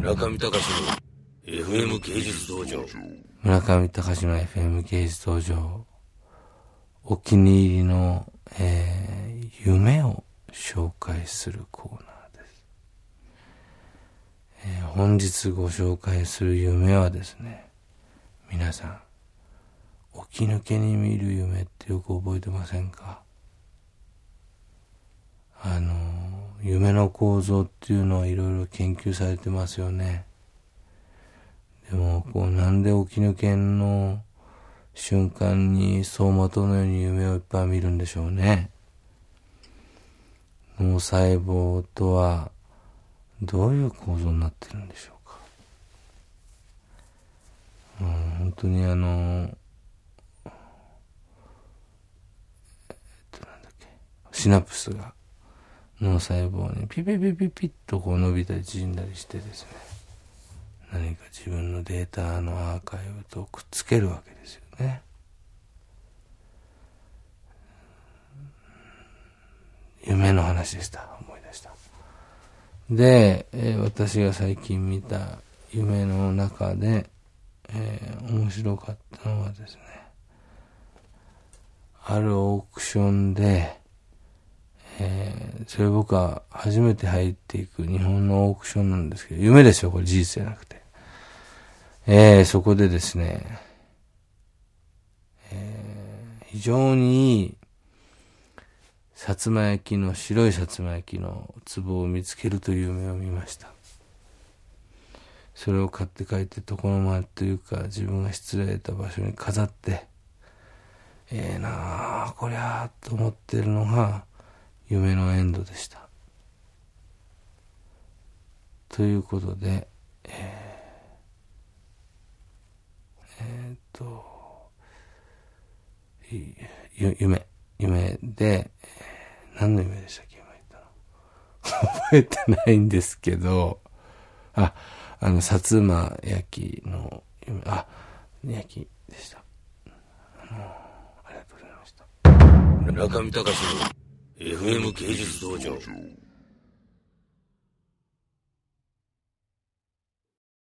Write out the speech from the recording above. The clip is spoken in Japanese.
村上隆の FM 芸術道場。村上隆の FM 芸術道場。お気に入りの、えー、夢を紹介するコーナーです。えー、本日ご紹介する夢はですね、皆さん、起き抜けに見る夢ってよく覚えてませんか？あの、夢の構造っていうのはいろいろ研究されてますよね。でも、こう、なんで起き抜けの瞬間に走馬灯のように夢をいっぱい見るんでしょうね。脳細胞とはどういう構造になってるんでしょうか。うん、本当にあの、えっとなんだっけ、シナプスが脳細胞にピピピピピッとこう伸びたり縮んだりしてですね何か自分のデータのアーカイブとくっつけるわけですよね。夢の話でした。思い出した。で、えー、私が最近見た夢の中で、えー、面白かったのはですねあるオークションで、それ僕は初めて入っていく日本のオークションなんですけど、夢ですよ、これ事実じゃなくて。えー、そこでですね、えー、非常にいい、薩摩焼きの、白い薩摩焼きの壺を見つけるという夢を見ました。それを買って帰って床の間というか自分が失礼た場所に飾って、ええー、なあ、こりゃーと思ってるのが、夢のエンドでした。ということで、えー、え、っと、夢、夢で、何の夢でしたっけ？今言ったの。覚えてないんですけど、あ、あの、薩摩焼きの夢、あ、焼きでした。あの、ありがとうございました。中見隆の FM 芸術道場。